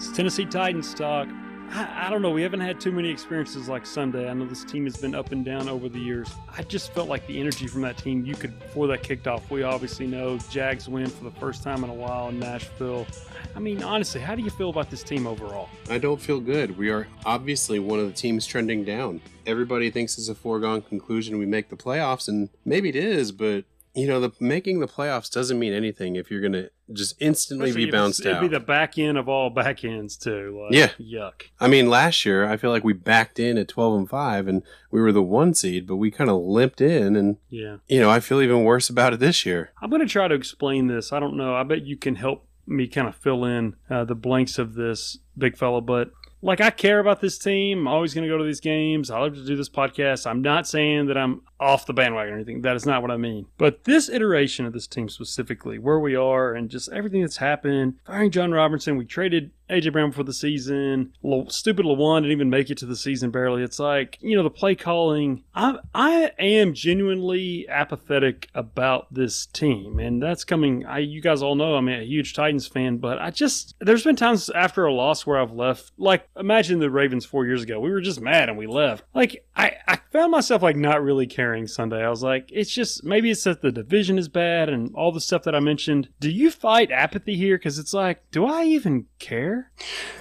It's Tennessee Titans talk. I, I, don't know. We haven't had too many experiences like Sunday. I know this team has been up and down over the years. I just felt like the energy from that team, you could, before that kicked off, we obviously know Jags win for the first time in a while in Nashville. I mean, honestly, how do you feel about this team overall? I don't feel good. We are obviously one of the teams trending down. Everybody thinks it's a foregone conclusion we make the playoffs, and maybe it is, but you know, the making the playoffs doesn't mean anything if you're going to just instantly Especially be bounced it'd out. It'd be the back end of all back ends too. Like, yeah, yuck. I mean, last year I feel like we backed in at twelve and five, and we were the one seed, but we kind of limped in, and yeah, you know, I feel even worse about it this year. I'm going to try to explain this. I don't know. I bet you can help me kind of fill in uh, the blanks of this big fella, but like I care about this team. I'm always going to go to these games. I love to do this podcast. I'm not saying that I'm off the bandwagon or anything. That is not what I mean. But this iteration of this team specifically, where we are and just everything that's happened, firing Jon Robinson, we traded AJ Brown for the season. Stupid Lewan didn't even make it to the season barely. It's like you know the play calling. I I am genuinely apathetic about this team, and that's coming. I you guys all know I'm a huge Titans fan, but I just there's been times after a loss where I've left. Like imagine the Ravens four years ago. We were just mad and we left. Like I I found myself like not really caring Sunday. I was like, it's just maybe it's that the division is bad and all the stuff that I mentioned. Do you fight apathy here? Because it's like, do I even care?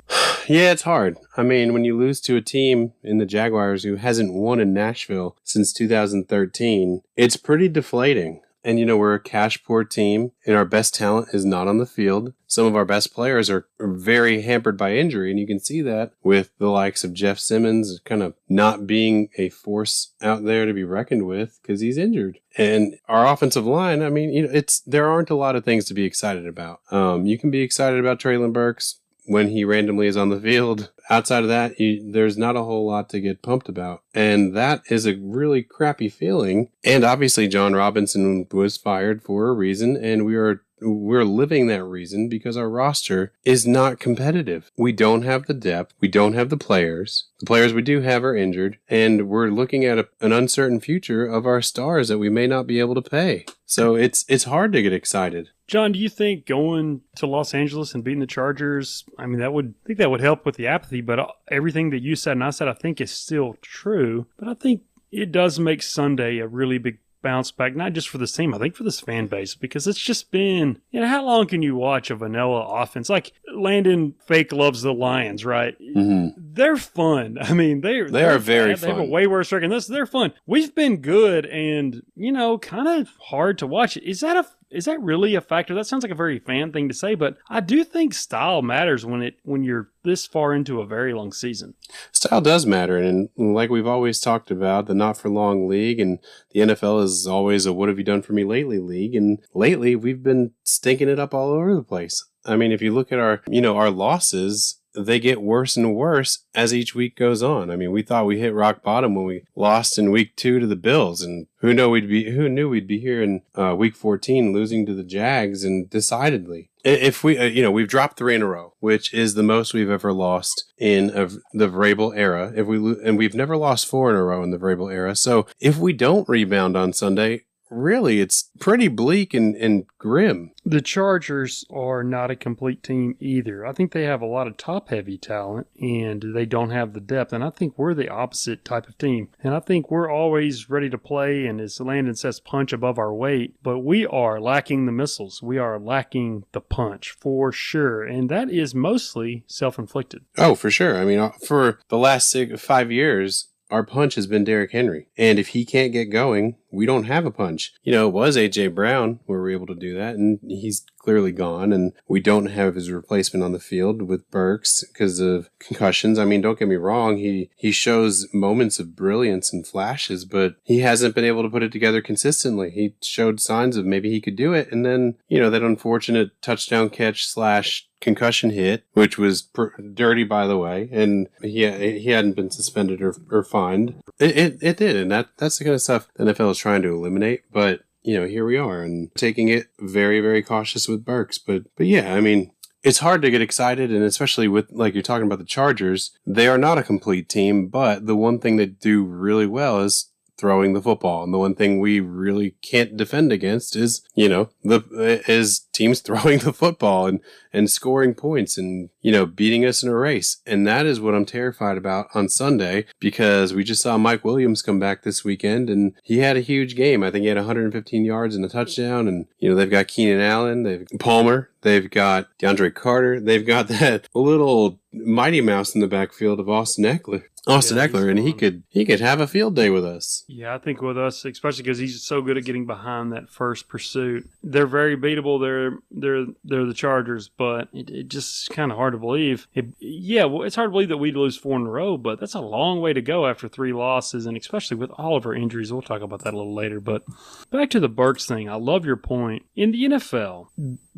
Yeah, it's hard. I mean, when you lose to a team in the Jaguars who hasn't won in Nashville since 2013, it's pretty deflating. And you know, we're a cash poor team, and our best talent is not on the field. Some of our best players are very hampered by injury, and you can see that with the likes of Jeff Simmons kind of not being a force out there to be reckoned with because he's injured. And our offensive line, I mean, you know, it's there aren't a lot of things to be excited about. Um, you can be excited about Treylon Burks when he randomly is on the field. Outside of that, you, there's not a whole lot to get pumped about. And that is a really crappy feeling. And obviously, Jon Robinson was fired for a reason, and we are we're living that reason because our roster is not competitive. We don't have the depth. We don't have the players. The players we do have are injured, and we're looking at a, an uncertain future of our stars that we may not be able to pay. So it's it's hard to get excited. John, do you think going to Los Angeles and beating the Chargers, I mean, that would I think that would help with the apathy, but everything that you said and I said I think is still true. But I think it does make Sunday a really big bounce back, not just for this team, I think for this fan base, because it's just been, you know, how long can you watch a vanilla offense? Like Landon fake loves the Lions, right? Mm-hmm. They're fun. I mean, they they are very fun. They have a way worse record than this. They're fun. We've been good and, you know, kind of hard to watch. Is that a is that really a factor? That sounds like a very fan thing to say, but I do think style matters when it when you're this far into a very long season. Style does matter, and like we've always talked about, the not for long league, and the NFL is always a "What have you done for me lately?" league, and lately we've been stinking it up all over the place. I mean, if you look at our, you know, our losses, they get worse and worse as each week goes on. I mean, we thought we hit rock bottom when we lost in week two to the Bills, and who know we'd be who knew we'd be here in uh, week 14 losing to the Jags, and decidedly. If we, uh, you know, we've dropped three in a row, which is the most we've ever lost in a, the Vrabel era. If we lo- and we've never lost four in a row in the Vrabel era. So if we don't rebound on Sunday, really it's pretty bleak and, and grim. The Chargers are not a complete team either. I think they have a lot of top heavy talent and they don't have the depth. And I think we're the opposite type of team. And I think we're always ready to play and as Landon says, punch above our weight. But we are lacking the missiles. We are lacking the punch for sure. And that is mostly self inflicted. Oh, for sure. I mean, uh, for the last six, five years, our punch has been Derrick Henry. And if he can't get going, we don't have a punch. You know, it was AJ Brown where we were able to do that, and he's clearly gone, and we don't have his replacement on the field with Burks because of concussions. I mean, don't get me wrong, he he shows moments of brilliance and flashes, but he hasn't been able to put it together consistently. He showed signs of maybe he could do it, and then you know that unfortunate touchdown catch slash concussion hit, which was per- dirty, by the way, and he he hadn't been suspended or, or fined. It, it, it did, and that that's the kind of stuff the NFL is trying to eliminate. But you know, here we are, and taking it very very cautious with Burks. But but yeah, I mean. It's hard to get excited, and especially with, like you're talking about the Chargers, they are not a complete team, but the one thing they do really well is throwing the football. And the one thing we really can't defend against is, you know, the is teams throwing the football and and scoring points. And you know, beating us in a race. And that is what I'm terrified about on Sunday because we just saw Mike Williams come back this weekend and he had a huge game. I think he had 115 yards and a touchdown. And, you know, they've got Keenan Allen, they've Palmer, they've got DeAndre Carter, they've got that little mighty mouse in the backfield of Austin Ekeler. Austin Yeah, Ekeler, and he could he could have a field day with us. Yeah, I think with us, especially because he's so good at getting behind that first pursuit, they're very beatable. They're they're they're the Chargers, but it, it just kind of hard to believe. It, yeah, well, it's hard to believe that we'd lose four in a row, but that's a long way to go after three losses, and especially with all of our injuries. We'll talk about that a little later. But back to the Burks thing, I love your point. In the NFL,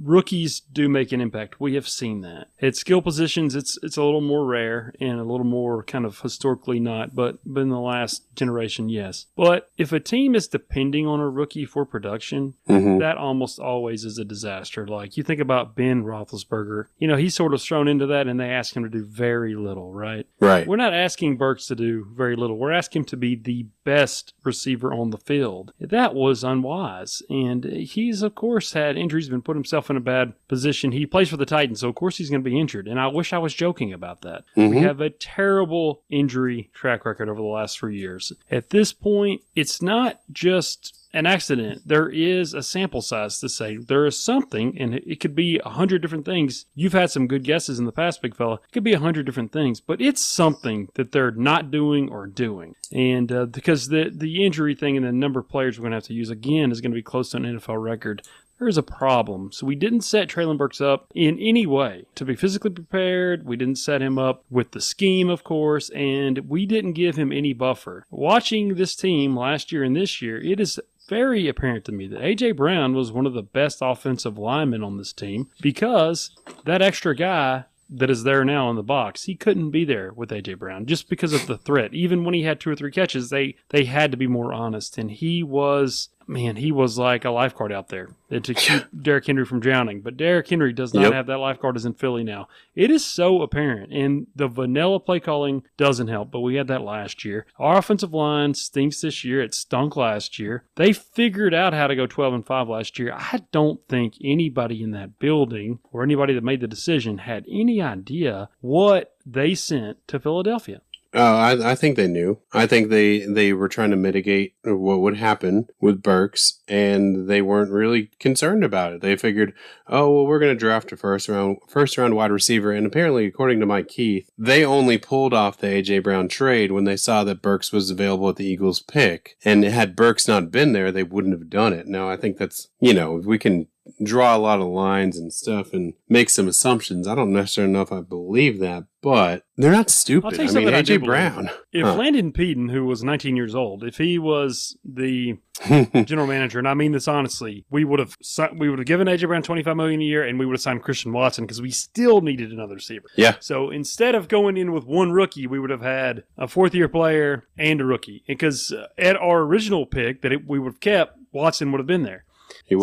rookies do make an impact. We have seen that. At skill positions, it's it's a little more rare and a little more kind of historically not, but, but in the last generation, yes. But if a team is depending on a rookie for production, Mhm. that almost always is a disaster. Like you think about Ben Roethlisberger, you know, he's sort of thrown into that, and they ask him to do very little, right? Right. We're not asking Burks to do very little. We're asking him to be the best receiver on the field. That was unwise. And he's, of course, had injuries, been put himself in a bad position. He plays for the Titans, so of course he's going to be injured. And I wish I was joking about that. We Mhm. have a terrible injury track record over the last three years. At this point, it's not just an accident. There is a sample size to say there is something, and it it could be a hundred different things. You've had some good guesses in the past, big fella. It could be a hundred different things, but it's something that they're not doing or doing. And uh, because the the injury thing and the number of players we're going to have to use again is going to be close to an NFL record. There is a problem. So we didn't set Treylon Burks up in any way to be physically prepared. We didn't set him up with the scheme, of course, and we didn't give him any buffer. Watching this team last year and this year, it is very apparent to me that AJ Brown was one of the best offensive linemen on this team because that extra guy that is there now in the box, he couldn't be there with AJ Brown just because of the threat. Even when he had two or three catches, they they had to be more honest, and he was man, he was like a lifeguard out there to keep Derrick Henry from drowning. But Derrick Henry does not Yep. have that lifeguard as in Philly now. It is so apparent, and the vanilla play calling doesn't help. But we had that last year. Our offensive line stinks this year. It stunk last year. They figured out how to go twelve and five last year. I don't think anybody in that building or anybody that made the decision had any idea what they sent to Philadelphia. Oh, I, I think they knew. I think they they were trying to mitigate what would happen with Burks, and they weren't really concerned about it. They figured, oh well, we're going to draft a first round first round wide receiver, and apparently, according to Mike Keith, they only pulled off the AJ Brown trade when they saw that Burks was available at the Eagles' pick, and had Burks not been there, they wouldn't have done it. Now, I think that's you know we can draw a lot of lines and stuff and make some assumptions. I don't necessarily know if I believe that, but they're not stupid. I'll tell you I mean, I AJ believe. Brown. If Huh. Landon Peden, who was 19 years old, if he was the general manager, and I mean this honestly, we would have we would have given AJ Brown 25 million a year, and we would have signed Christian Watson because we still needed another receiver. Yeah. So instead of going in with one rookie, we would have had a fourth year player and a rookie, because uh, at our original pick that it, we would have kept, Watson would have been there.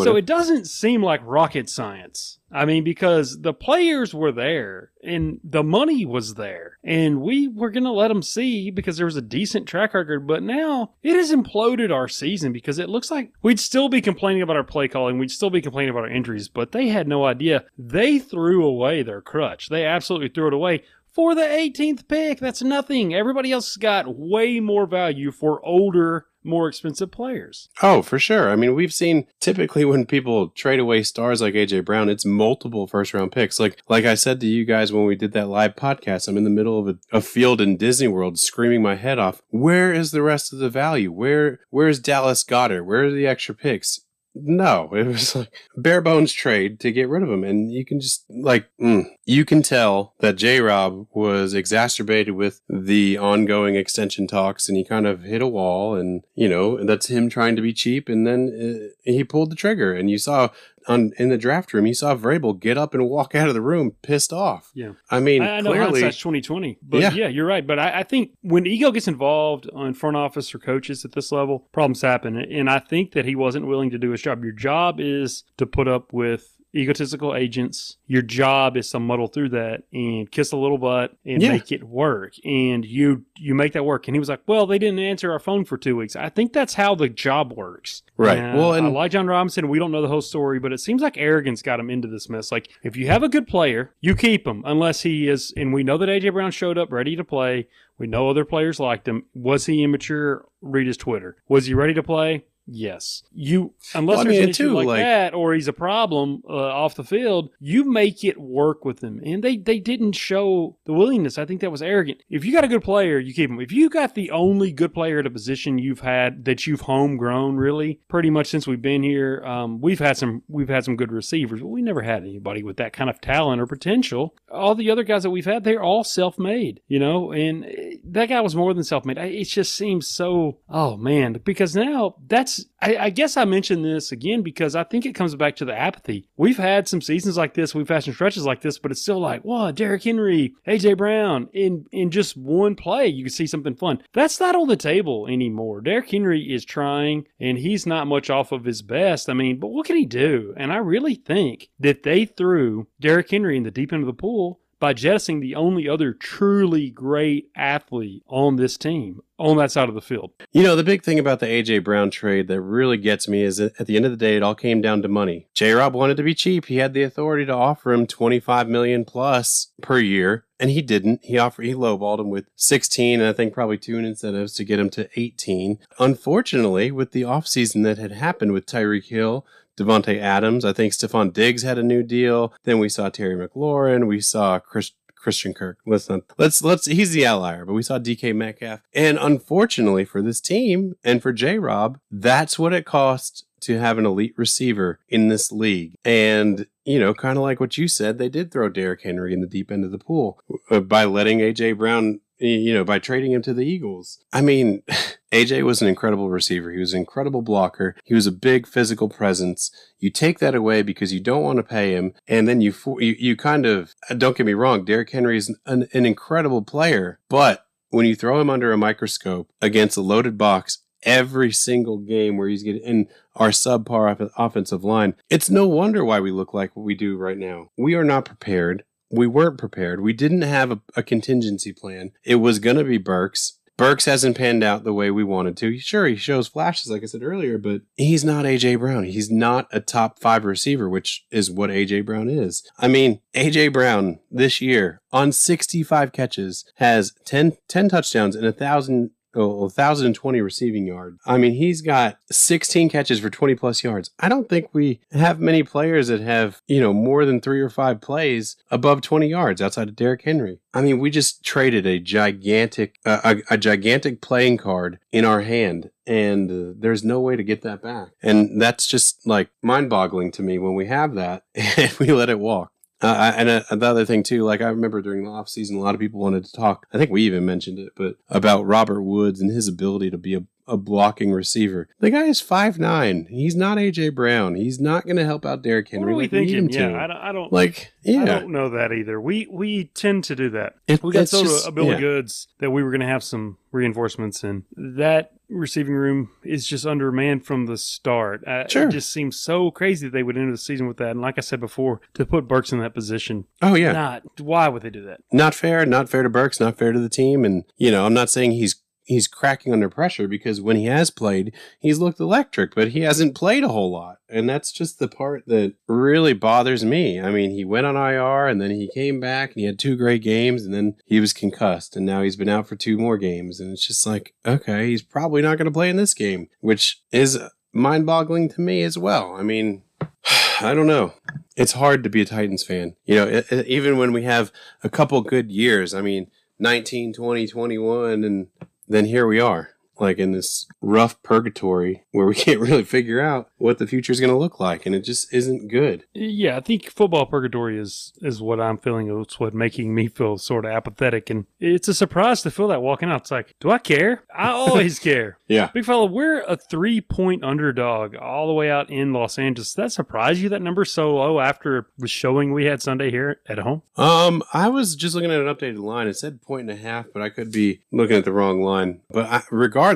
So it doesn't seem like rocket science. I mean, because the players were there and the money was there, and we were going to let them see because there was a decent track record. But now it has imploded our season because it looks like we'd still be complaining about our play calling, we'd still be complaining about our injuries, but they had no idea. They threw away their crutch. They absolutely threw it away. For the 18th pick, that's nothing. Everybody else got way more value for older, more expensive players. Oh, for sure. I mean, we've seen typically when people trade away stars like AJ Brown, it's multiple first round picks. Like like I said to you guys when we did that live podcast, I'm in the middle of a, a field in Disney World screaming my head off. Where is the rest of the value? Where where's Dallas Goedert? Where are the extra picks? No, it was like bare bones trade to get rid of him, and you can just like mm, you can tell that J. Rob was exacerbated with the ongoing extension talks, and he kind of hit a wall, and you know that's him trying to be cheap, and then uh, he pulled the trigger, and you saw on in the draft room, you saw Vrabel get up and walk out of the room pissed off. Yeah. I mean, I, I know clearly, hindsight's twenty twenty, but yeah. Yeah. you're right. But I, I think when ego gets involved in front office or coaches at this level, problems happen, and I think that he wasn't willing to do his job. Your job is to put up with egotistical agents. Your job is to muddle through that and kiss a little butt and Yeah. make it work. And you you make that work. And he was like, "Well, they didn't answer our phone for two weeks." I think that's how the job works. Right. And Well, and- I like Jon Robinson. We don't know the whole story, but it seems like arrogance got him into this mess. Like, if you have a good player, you keep him unless he is. And we know that AJ Brown showed up ready to play. We know other players liked him. Was he immature? Read his Twitter. Was he ready to play? Yes. You unless Well, I there's mean, an issue too, like, like- that, or he's a problem uh, off the field, you make it work with him. And they they didn't show the willingness. I think that was arrogant. If you got a good player, you keep him. If you got the only good player at a position you've had that you've homegrown, really, pretty much since we've been here, um, we've had some we've had some good receivers, but we never had anybody with that kind of talent or potential. All the other guys that we've had, they're all self made, you know, and eh, that guy was more than self made. It just seems so. Oh man, because now that's I, I guess I mentioned this again because I think it comes back to the apathy. We've had some seasons like this, we've had some stretches like this, but it's still like, wow, Derrick Henry, AJ Brown, in in just one play, you can see something fun. That's not on the table anymore. Derrick Henry is trying, and he's not much off of his best. I mean, but what can he do? And I really think that they threw Derrick Henry in the deep end of the pool by jettisoning the only other truly great athlete on this team on that side of the field. You know, the big thing about the AJ Brown trade that really gets me is at the end of the day, it all came down to money. J Rob wanted to be cheap. He had the authority to offer him 25 million plus per year. And he didn't. He offered, he lowballed him with 16, and I think probably two incentives to get him to 18. Unfortunately, with the offseason that had happened with Tyreek Hill, Davante Adams, I think Stefon Diggs had a new deal. Then we saw Terry McLaurin. We saw Chris, Christian Kirk. Let's let's, let's, he's the outlier, but we saw DK Metcalf. And unfortunately for this team and for J Rob, that's what it cost to have an elite receiver in this league. And, you know, kind of like what you said, they did throw Derrick Henry in the deep end of the pool uh, by letting AJ Brown you know, by trading him to the Eagles. I mean, AJ was an incredible receiver. He was an incredible blocker. He was a big physical presence. You take that away because you don't want to pay him, and then you you, you kind of uh, don't get me wrong. Derrick Henry is an, an incredible player, but when you throw him under a microscope against a loaded box every single game where he's getting in our subpar off- offensive line, it's no wonder why we look like what we do right now. We are not prepared we weren't prepared. We didn't have a, a contingency plan. It was going to be Burks. Burks hasn't panned out the way we wanted to. Sure, he shows flashes, like I said earlier, but he's not AJ Brown. He's not a top five receiver, which is what AJ Brown is. I mean, AJ Brown this year on 65 catches has 10, 10 touchdowns and a thousand oh, 1,020 receiving yards. I mean, he's got 16 catches for 20 plus yards. I don't think we have many players that have, you know, more than three or five plays above 20 yards outside of Derrick Henry. I mean, we just traded a gigantic, uh, a, a gigantic playing card in our hand. And uh, there's no way to get that back. And that's just like mind boggling to me when we have that and we let it walk. Uh, and uh, the other thing too, like I remember during the off season, a lot of people wanted to talk. I think we even mentioned it, but about Robert Woods and his ability to be a, a blocking receiver. The guy is five nine. He's not AJ Brown. He's not going to help out Derrick What Henry. are we like thinking? Yeah, I don't, I don't like I don't know that either. We we tend to do that. It- we got told just- a bill of yeah. goods that we were going to have some reinforcements, and that receiving room is just undermanned from the start. Uh, Sure. It just seems so crazy that they would end the season with that. And like I said before, to put Burks in that position, Oh yeah, not why would they do that? not fair. Not fair to Burks. Not fair to the team. And you know, I'm not saying he's he's cracking under pressure because when he has played, he's looked electric, but he hasn't played a whole lot. And that's just the part that really bothers me. I mean, he went on IR and then he came back and he had two great games and then he was concussed and now he's been out for two more games. And it's just like, okay, he's probably not going to play in this game, which is mind boggling to me as well. I mean, I don't know. It's hard to be a Titans fan. You know, it, it- even when we have a couple good years, I mean, 19, 20, 21, and then here we are, like in this rough purgatory where we can't really figure out what the future is going to look like. And it just isn't good. Yeah, I think football purgatory is is what I'm feeling. It's what making me feel sort of apathetic, and it's a surprise to feel that walking out. It's like, do I care? I always care. Yeah. Big fella, we're a three point underdog all the way out in Los Angeles. Does that surprise you that number's so low after the showing we had Sunday here at home? Um, I was just looking at an updated line. It said point and a half, but I could be looking at the wrong line. But I, regardless,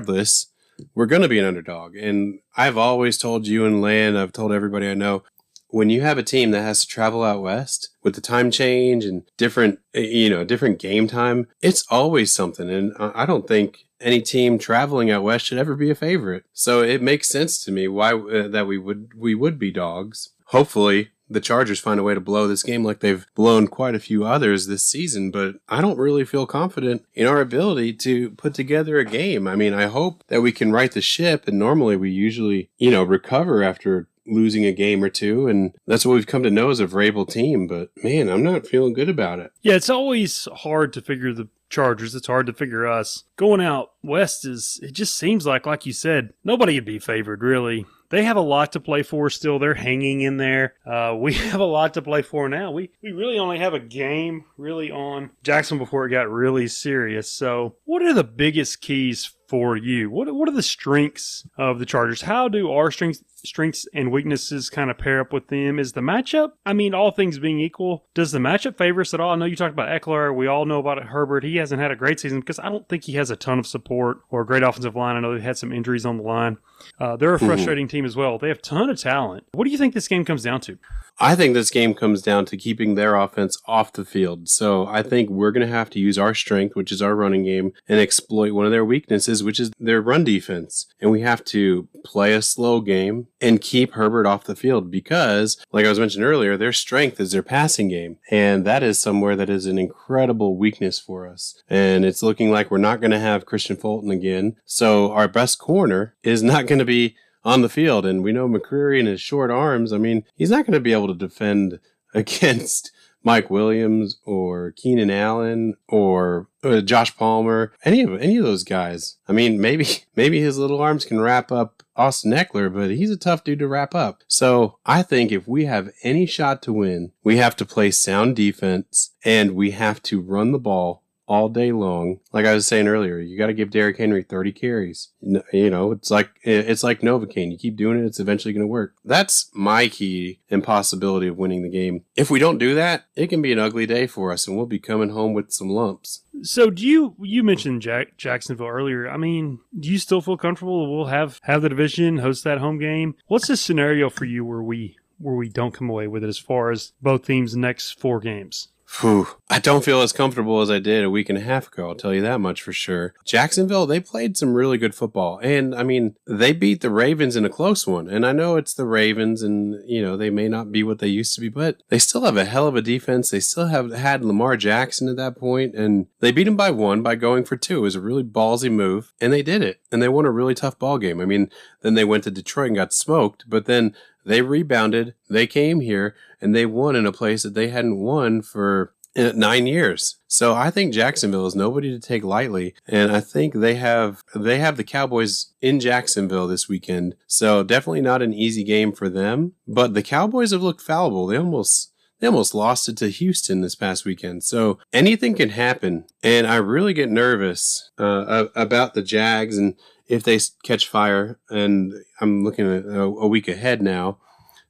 we're going to be an underdog. And I've always told you and Lan, I've told everybody I know, when you have a team that has to travel out west with the time change and different, you know, different game time, it's always something. And I don't think any team traveling out west should ever be a favorite. So it makes sense to me why uh, that we would we would be dogs. Hopefully, the Chargers find a way to blow this game like they've blown quite a few others this season, but I don't really feel confident in our ability to put together a game. I mean, I hope that we can right the ship, and normally we usually, you know, recover after losing a game or two, and that's what we've come to know as a Vrabel team. But man, I'm not feeling good about it. Yeah, it's always hard to figure the Chargers. It's hard to figure us. Going out west is, it just seems like, like you said, nobody would be favored, really. They have a lot to play for still. They're hanging in there. Uh, we have a lot to play for now. We, we really only have a game really on Jackson before it got really serious. So, what are the biggest keys for you? What what are the strengths of the Chargers? How do our strengths strengths and weaknesses kind of pair up with them? Is the matchup? I mean, all things being equal, does the matchup favor us at all? I know you talked about Ekeler. We all know about it, Herbert. He hasn't had a great season because I don't think he has a ton of support or a great offensive line. I know they had some injuries on the line. Uh, they're a mm-hmm. frustrating mm-hmm. team as well. They have a ton of talent. What do you think this game comes down to? I think this game comes down to keeping their offense off the field. So I think we're going to have to use our strength, which is our running game, and exploit one of their weaknesses, which is their run defense. And we have to play a slow game and keep Herbert off the field because, like I was mentioned earlier, their strength is their passing game. And that is somewhere that is an incredible weakness for us. And it's looking like we're not going to have Kristian Fulton again. So our best corner is not going to be on the field. And we know McCreary and his short arms, I mean, he's not going to be able to defend against Mike Williams or Keenan Allen or uh, Josh Palmer, any of any of those guys. I mean, maybe maybe his little arms can wrap up Austin Ekeler, but he's a tough dude to wrap up. So I think if we have any shot to win, we have to play sound defense and we have to run the ball all day long. Like I was saying earlier, you got to give Derrick Henry 30 carries. You know, it's like it's like Novocaine. You keep doing it, it's eventually going to work. That's my key and possibility of winning the game. If we don't do that, it can be an ugly day for us, and we'll be coming home with some lumps. So, do you you mentioned Jack, Jacksonville earlier? I mean, do you still feel comfortable? We'll have have the division host that home game. What's the scenario for you where we where we don't come away with it as far as both teams' next four games? Whew. I don't feel as comfortable as I did a week and a half ago. I'll tell you that much for sure. Jacksonville, they played some really good football. And I mean, they beat the Ravens in a close one. And I know it's the Ravens and, you know, they may not be what they used to be, but they still have a hell of a defense. They still have had Lamar Jackson at that point, and they beat him by one by going for two. It was a really ballsy move, and they did it. And they won a really tough ball game. I mean, then they went to Detroit and got smoked, but then they rebounded. They came here and they won in a place that they hadn't won for uh, nine years. So I think Jacksonville is nobody to take lightly, and I think they have they have the Cowboys in Jacksonville this weekend. So definitely not an easy game for them. But the Cowboys have looked fallible. They almost they almost lost it to Houston this past weekend. So anything can happen, and I really get nervous uh, about the Jags and if they catch fire. And I'm looking at a, a week ahead now.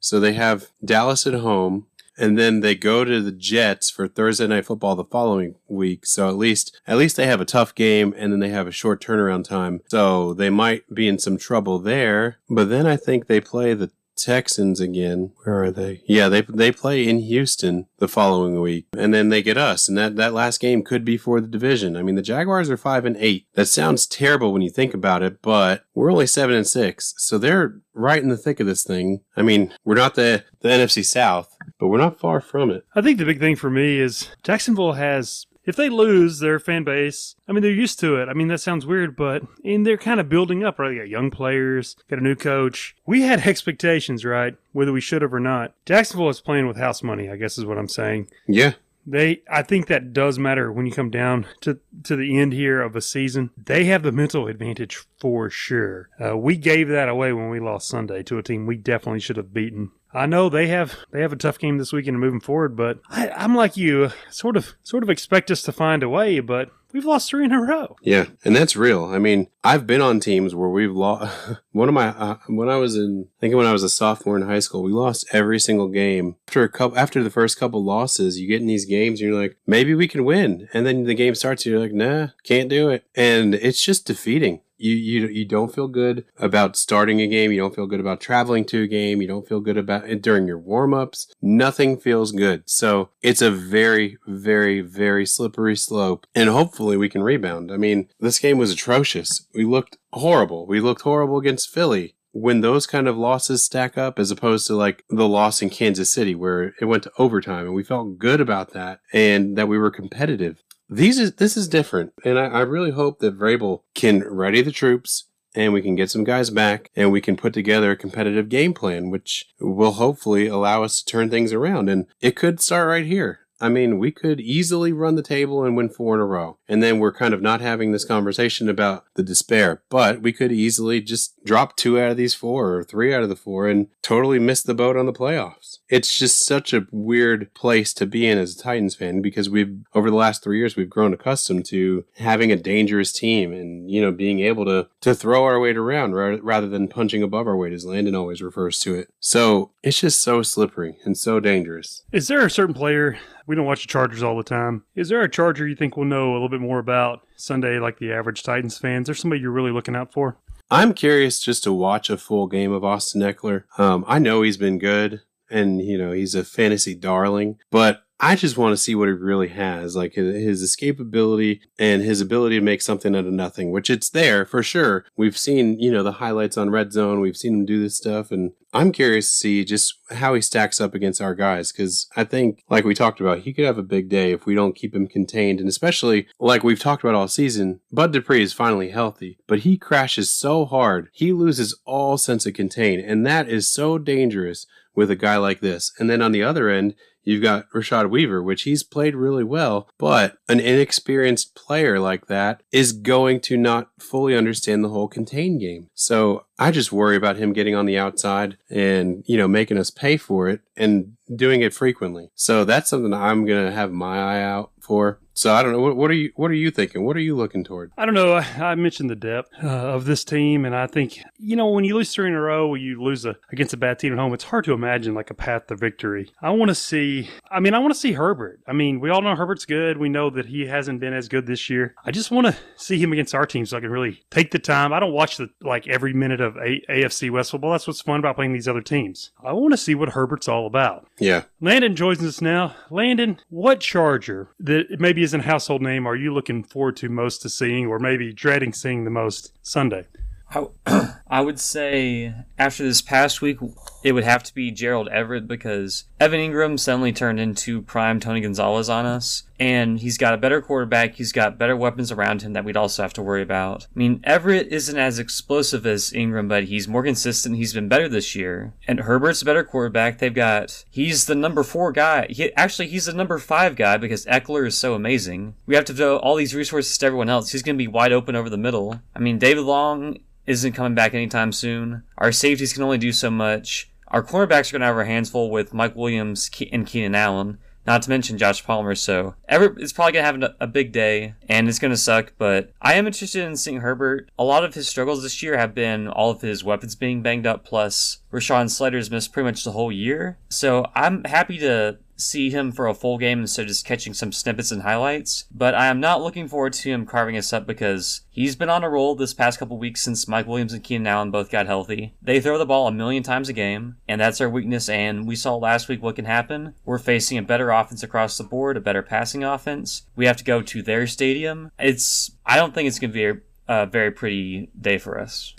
So they have Dallas at home and then they go to the Jets for Thursday night football the following week. So at least at least they have a tough game and then they have a short turnaround time. So they might be in some trouble there. But then I think they play the Texans again. Where are they? Yeah, they they play in Houston the following week, and then they get us, and that that last game could be for the division. I mean, the Jaguars are five and eight. That sounds terrible when you think about it, but we're only seven and six, so they're right in the thick of this thing. I mean, we're not the the NFC South, but we're not far from it. I think the big thing for me is Jacksonville has if they lose their fan base, I mean, they're used to it. I mean, that sounds weird, but and they're kind of building up, right? They got young players, got a new coach. We had expectations, right? Whether we should have or not. Jacksonville is playing with house money, I guess is what I'm saying. Yeah. They, I think that does matter when you come down to to the end here of a season. They have the mental advantage for sure. Uh, we gave that away when we lost Sunday to a team we definitely should have beaten. I know they have they have a tough game this weekend moving forward, but I, I'm like you, sort of sort of expect us to find a way, but we've lost three in a row. Yeah, and that's real. I mean, I've been on teams where we've lost. One of my uh, when I was in, I think when I was a sophomore in high school, we lost every single game. After a couple, after the first couple losses, you get in these games, and you're like, maybe we can win, and then the game starts, and you're like, nah, can't do it, and it's just defeating You, you you don't feel good about starting a game. You don't feel good about traveling to a game. You don't feel good about it during your warm ups. Nothing feels good. So it's a very, very, very slippery slope. And hopefully we can rebound. I mean, this game was atrocious. We looked horrible. We looked horrible against Philly when those kind of losses stack up as opposed to like the loss in Kansas City where it went to overtime and we felt good about that and that we were competitive. These is this is different. And I, I really hope that Vrabel can ready the troops and we can get some guys back and we can put together a competitive game plan, which will hopefully allow us to turn things around. And it could start right here. I mean, we could easily run the table and win four in a row. And then we're kind of not having this conversation about the despair, but we could easily just drop two out of these four or three out of the four and totally miss the boat on the playoffs. It's just such a weird place to be in as a Titans fan because we've, over the last three years, we've grown accustomed to having a dangerous team and, you know, being able to, to throw our weight around rather than punching above our weight, as Landon always refers to it. So it's just so slippery and so dangerous. Is there a certain player we don't watch the Chargers all the time. Is there a Charger you think we'll know a little bit more about Sunday, like the average Titans fans? Is there somebody you're really looking out for? I'm curious just to watch a full game of Austin Ekeler. Um, I know he's been good, and you know he's a fantasy darling, but I just want to see what he really has, like his escapability and his ability to make something out of nothing, which it's there for sure. We've seen, you know, the highlights on Red Zone. We've seen him do this stuff, and I'm curious to see just how he stacks up against our guys because I think, like we talked about, he could have a big day if we don't keep him contained, and especially like we've talked about all season. Bud Dupree is finally healthy, but he crashes so hard, he loses all sense of contain, and that is so dangerous with a guy like this. And then on the other end, You've got Rashad Weaver, which he's played really well, but an inexperienced player like that is going to not fully understand the whole contain game. So I just worry about him getting on the outside and, you know, making us pay for it and doing it frequently. So that's something I'm going to have my eye out for. So I don't know. What, what, are you What are you thinking? What are you looking toward? I don't know. I, I mentioned the depth uh, of this team, and I think you know when you lose three in a row, you lose a, against a bad team at home. It's hard to imagine like a path to victory. I want to see. I mean, I want to see Herbert. I mean, we all know Herbert's good. We know that he hasn't been as good this year. I just want to see him against our team so I can really take the time. I don't watch the like every minute of a- AFC West football. That's what's fun about playing these other teams. I want to see what Herbert's all about. Yeah. Landon joins us now. Landon, what Charger that maybe isn't a household name are you looking forward to most to seeing, or maybe dreading seeing the most Sunday? I, I would say after this past week, it would have to be Gerald Everett because Evan Engram suddenly turned into prime Tony Gonzalez on us. And he's got a better quarterback. He's got better weapons around him that we'd also have to worry about. I mean, Everett isn't as explosive as Engram, but he's more consistent. He's been better this year. And Herbert's a better quarterback. They've got, he's the number four guy. He, actually, he's the number five guy because Ekeler is so amazing. We have to throw all these resources to everyone else. He's going to be wide open over the middle. I mean, David Long isn't coming back anytime soon. Our safeties can only do so much. Our cornerbacks are going to have our hands full with Mike Williams and Keenan Allen, not to mention Josh Palmer. So Everett is probably going to have a big day, and it's going to suck. But I am interested in seeing Herbert. A lot of his struggles this year have been all of his weapons being banged up, plus Rashawn Slater's missed pretty much the whole year. So I'm happy to see him for a full game instead of just catching some snippets and highlights. But I am not looking forward to him carving us up because he's been on a roll this past couple weeks since Mike Williams and Keenan Allen both got healthy. They throw the ball a million times a game, and that's our weakness. And we saw last week what can happen. We're facing a better offense across the board, a better passing offense. We have to go to their stadium. It's I don't think it's going to be a, a very pretty day for us.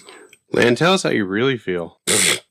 Land, tell us how you really feel.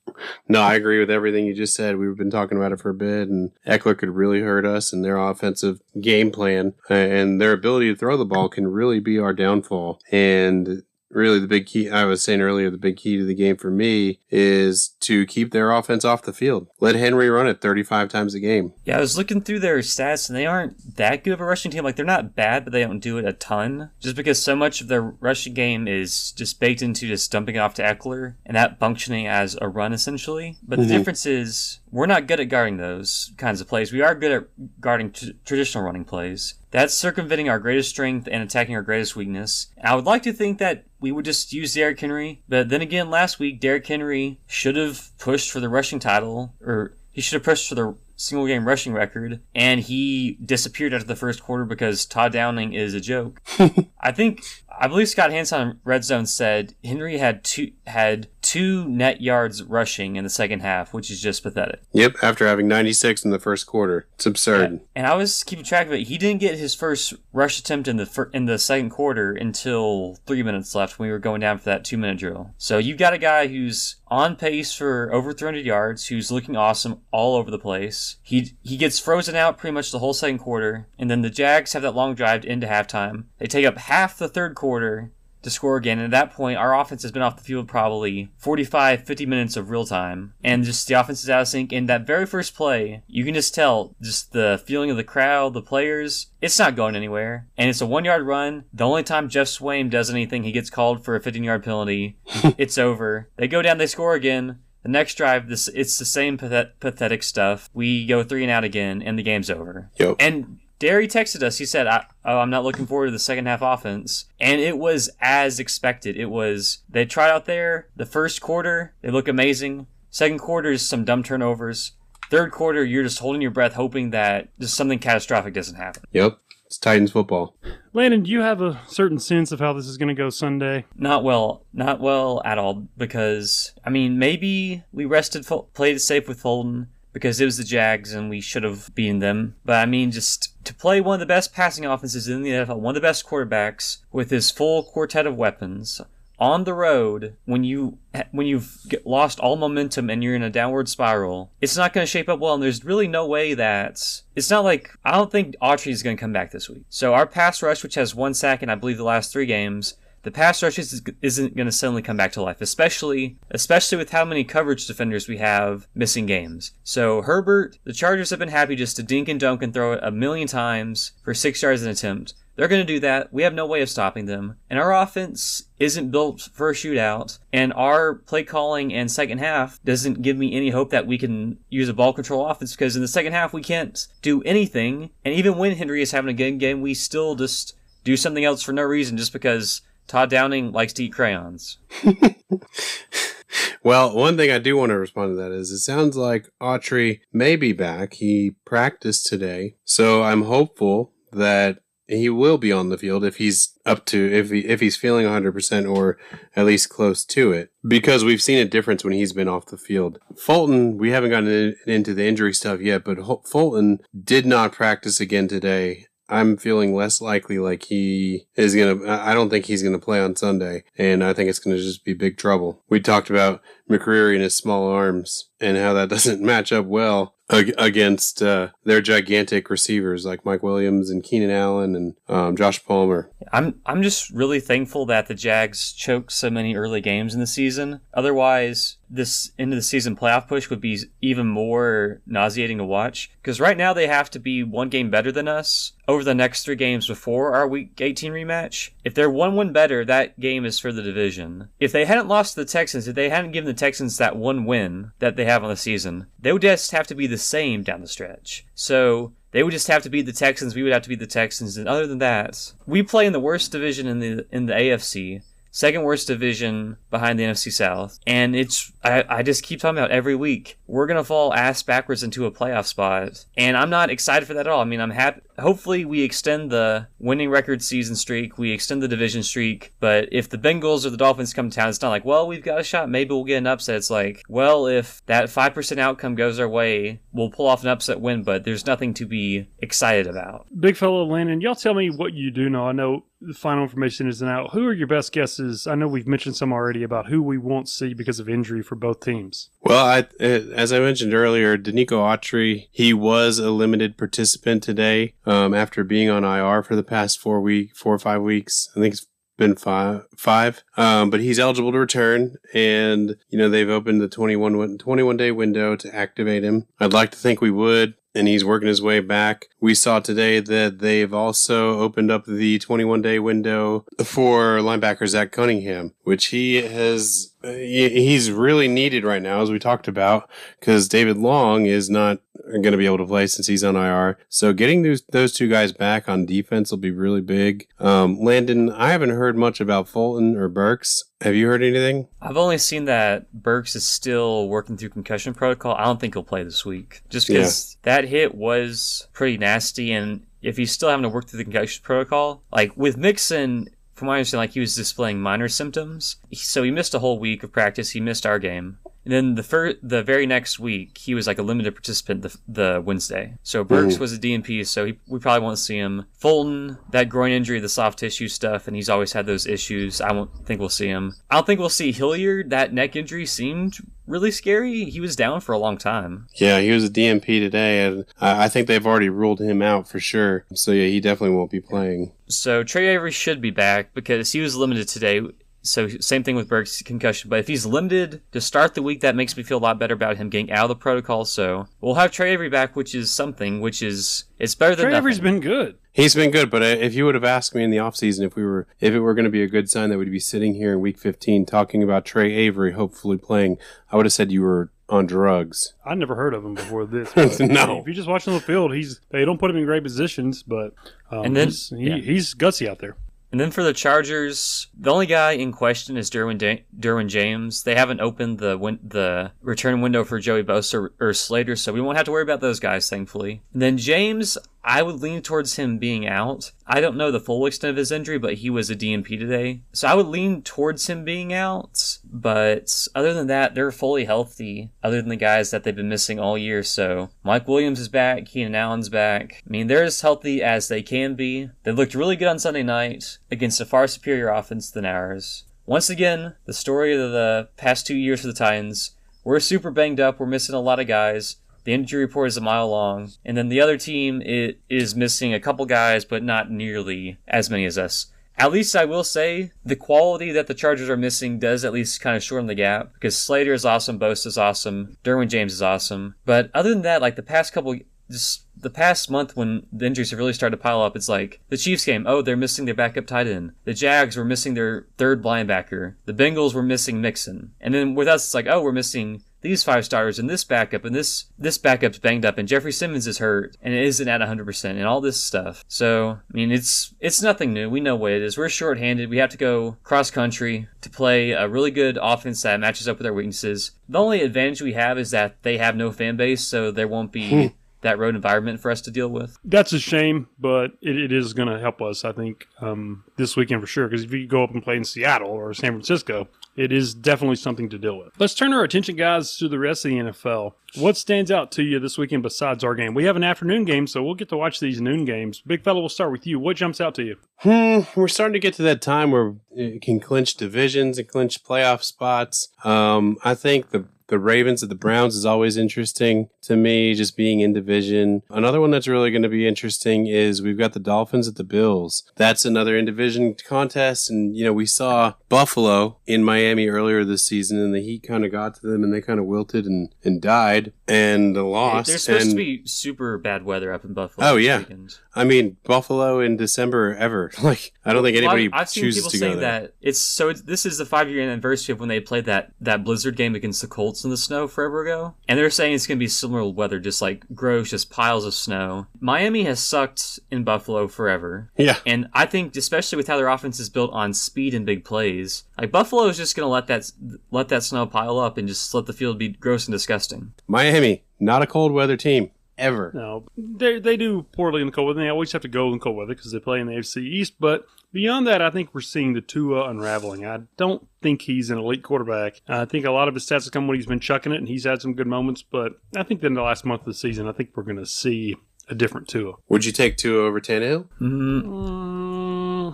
No, I agree with everything you just said. We've been talking about it for a bit, and Ekeler could really hurt us and their offensive game plan and their ability to throw the ball can really be our downfall. And really the big key I was saying earlier, the big key to the game for me is to keep their offense off the field. Let Henry run it 35 times a game. Yeah, I was looking through their stats and they aren't that good of a rushing team. Like they're not bad, but they don't do it a ton. Just because so much of their rushing game is just baked into just dumping off to Ekeler and that functioning as a run essentially. But the mm-hmm. difference is we're not good at guarding those kinds of plays. We are good at guarding t- traditional running plays. That's circumventing our greatest strength and attacking our greatest weakness. I would like to think that we would just use Derrick Henry, but then again, last week Derrick Henry should have pushed for the rushing title, or he should have pushed for the single game rushing record, and he disappeared after the first quarter because Todd Downing is a joke. I think I believe Scott Hanson on Red Zone said Henry had two had two net yards rushing in the second half, which is just pathetic. Yep, after having 96 in the first quarter. It's absurd. And I was keeping track of it. He didn't get his first rush attempt in the fir- in the second quarter until three minutes left when we were going down for that two minute drill. So you've got a guy who's on pace for over 300 yards, who's looking awesome all over the place. He he gets frozen out pretty much the whole second quarter, and then the Jags have that long drive into halftime. They take up half the third quarter to score again. And at that point, our offense has been off the field probably 45, 50 minutes of real time. And just the offense is out of sync. In that very first play, you can just tell just the feeling of the crowd, the players, it's not going anywhere. And it's a one yard run. The only time Geoff Swaim does anything, he gets called for a 15 yard penalty. it's over. They go down, they score again. The next drive, this it's the same pathet- pathetic stuff. We go three and out again, and the game's over. Yep. And Derry texted us. He said, I, "Oh, I'm not looking forward to the second half offense," and it was as expected. It was they tried out there the first quarter. They look amazing. Second quarter is some dumb turnovers. Third quarter, you're just holding your breath, hoping that just something catastrophic doesn't happen. Yep. It's Titans football. Landon, do you have a certain sense of how this is going to go Sunday? Not well, not well at all. Because I mean, maybe we rested, played it safe with Fulton because it was the Jags and we should have beaten them. But I mean, just to play one of the best passing offenses in the NFL, one of the best quarterbacks with his full quartet of weapons on the road when you when you've lost all momentum and you're in a downward spiral, it's not going to shape up well. And there's really no way that it's not like I don't think Autry is going to come back this week. So our pass rush, which has one sack in I believe the last three games, the pass rush is, isn't going to suddenly come back to life, especially especially with how many coverage defenders we have missing games. So Herbert, the Chargers have been happy just to dink and dunk and throw it a million times for six yards an attempt. They're going to do that. We have no way of stopping them. And our offense isn't built for a shootout. And our play calling and second half doesn't give me any hope that we can use a ball control offense because in the second half we can't do anything. And even when Henry is having a good game, we still just do something else for no reason just because Todd Downing likes to eat crayons. well, one thing I do want to respond to that is it sounds like Autry may be back. He practiced today. So I'm hopeful that he will be on the field if he's up to if he, if he's feeling 100% or at least close to it because we've seen a difference when he's been off the field. Fulton, we haven't gotten in, into the injury stuff yet, but Fulton did not practice again today I'm feeling less likely like he is going to, I don't think he's going to play on Sunday. And I think it's going to just be big trouble. We talked about McCreary and his small arms and how that doesn't match up well against uh, their gigantic receivers like Mike Williams and Keenan Allen and um, Josh Palmer. I'm I'm just really thankful that the Jags choked so many early games in the season. Otherwise, this end of the season playoff push would be even more nauseating to watch because right now they have to be one game better than us over the next three games before our week 18 rematch. If they're one win better, that game is for the division. If they hadn't lost to the Texans, if they hadn't given the Texans that one win that they have on the season, they would just have to be the same down the stretch. So they would just have to beat the Texans. We would have to beat the Texans. And other than that, we play in the worst division in the in the AFC second worst division behind the NFC South. And it's, I, I just keep talking about every week, we're to fall ass backwards into a playoff spot. And I'm not excited for that at all. I mean, I'm happy. Hopefully, we extend the winning record season streak, we extend the division streak. But if the Bengals or the Dolphins come to town, it's not like, well, we've got a shot. Maybe we'll get an upset. It's like, well, if that 5% outcome goes our way, we'll pull off an upset win, but there's nothing to be excited about. Big fellow Landon, y'all tell me what you do know. I know the final information isn't out. Who are your best guesses? I know we've mentioned some already about who we won't see because of injury for both teams. Well, I, as I mentioned earlier, Denico Autry, he was a limited participant today um, after being on IR for the past four week, four or five weeks. I think it's been five, five. Um, but he's eligible to return, and you know they've opened the 21, 21 day window to activate him. I'd like to think we would and he's working his way back. We saw today that they've also opened up the 21 day window for linebacker Zach Cunningham, which he has he's really needed right now, as we talked about, because David Long is not going to be able to play since he's on IR. So getting those those two guys back on defense will be really big. Um, Landon, I haven't heard much about Fulton or Burks. Have you heard anything? I've only seen that Burks is still working through concussion protocol. I don't think he'll play this week, just because yeah. that hit was pretty nasty, and if he's still having to work through the concussion protocol, like with Mixon from my understanding, like he was displaying minor symptoms. So he missed a whole week of practice. He missed our game. And then the fir- the very next week, he was like a limited participant the, the Wednesday. So Burks Ooh. was a DNP, so he, we probably won't see him. Fulton, that groin injury, the soft tissue stuff, and he's always had those issues. I won't think we'll see him. I don't think we'll see Hilliard. That neck injury seemed really scary. He was down for a long time. Yeah, he was a DNP today, and I I think they've already ruled him out for sure. So yeah, he definitely won't be playing. So Trey Avery should be back because he was limited today. So same thing with Burks' concussion. But if he's limited to start the week, that makes me feel a lot better about him getting out of the protocol. So we'll have Tre Avery back, which is something. Which is it's better than Trey nothing. Avery's been good. He's been good, but uh, if you would have asked me in the offseason if we were if it were going to be a good sign that we'd be sitting here in week 15 talking about Tre Avery hopefully playing, I would have said you were on drugs. I never heard of him before this. No. if you just watch him on the field, he's they don't put him in great positions, but um, And then- he's, he, yeah. he's gutsy out there. And then for the Chargers, the only guy in question is Derwin, da- Derwin James. They haven't opened the win- the return window for Joey Bosa or, or Slater, so we won't have to worry about those guys, thankfully. And then James, I would lean towards him being out. I don't know the full extent of his injury, but he was a DNP today. So I would lean towards him being out. But other than that, they're fully healthy, other than the guys that they've been missing all year. So Mike Williams is back, Keenan Allen's back. I mean, they're as healthy as they can be. They looked really good on Sunday night against a far superior offense than ours. Once again, the story of the past two years for the Titans. We're super banged up. We're missing a lot of guys. The injury report is a mile long, and then the other team it is missing a couple guys, but not nearly as many as us. At least I will say the quality that the Chargers are missing does at least kind of shorten the gap because Slater is awesome, Bosa is awesome, Derwin James is awesome. But other than that, like the past couple, just the past month when the injuries have really started to pile up, it's like the Chiefs game. Oh, they're missing their backup tight end. The Jags were missing their third linebacker. The Bengals were missing Mixon. And then with us, it's like, oh, we're missing these five stars and this backup and this this backup's banged up and Jeffrey Simmons is hurt and it isn't at 100% and all this stuff. So, I mean, it's it's nothing new. We know what it is. We're shorthanded. We have to go cross country to play a really good offense that matches up with our weaknesses. The only advantage we have is that they have no fan base, so there won't be hmm. That road environment for us to deal with. That's a shame, but it, it is going to help us, I think, um, this weekend for sure. Because if you go up and play in Seattle or San Francisco, it is definitely something to deal with. Let's turn our attention, guys, to the rest of the NFL. What stands out to you this weekend besides our game? We have an afternoon game, so we'll get to watch these noon games. Big fella, we'll start with you. What jumps out to you? Hmm, we're starting to get to that time where it can clinch divisions and clinch playoff spots. Um, I think the the Ravens at the Browns is always interesting to me, just being in division. Another one that's really going to be interesting is we've got the Dolphins at the Bills. That's another in division contest. And, you know, we saw Buffalo in Miami earlier this season, and the heat kind of got to them and they kind of wilted and, and died and lost. There's supposed and, to be super bad weather up in Buffalo. Oh, yeah. weekend. I mean, Buffalo in December ever. Like, I don't think anybody Well, I've, I've seen chooses people to go saying there. that it's so. It's, this is the five year anniversary of when they played that that Blizzard game against the Colts in the snow forever ago, and they're saying it's going to be similar weather, just like gross, just piles of snow. Miami has sucked in Buffalo forever, Yeah. and I think especially with how their offense is built on speed and big plays, like Buffalo is just going to let that let that snow pile up and just let the field be gross and disgusting. Miami, not a cold weather team ever. No, they they do poorly in the cold weather. They always have to go in cold weather because they play in the AFC East. But beyond that, I think we're seeing the Tua unraveling. I don't think he's an elite quarterback. I think a lot of his stats have come when he's been chucking it, and he's had some good moments. But I think that in the last month of the season, I think we're going to see a different Tua. Would you take Tua over Tannehill? Mm-hmm. Uh,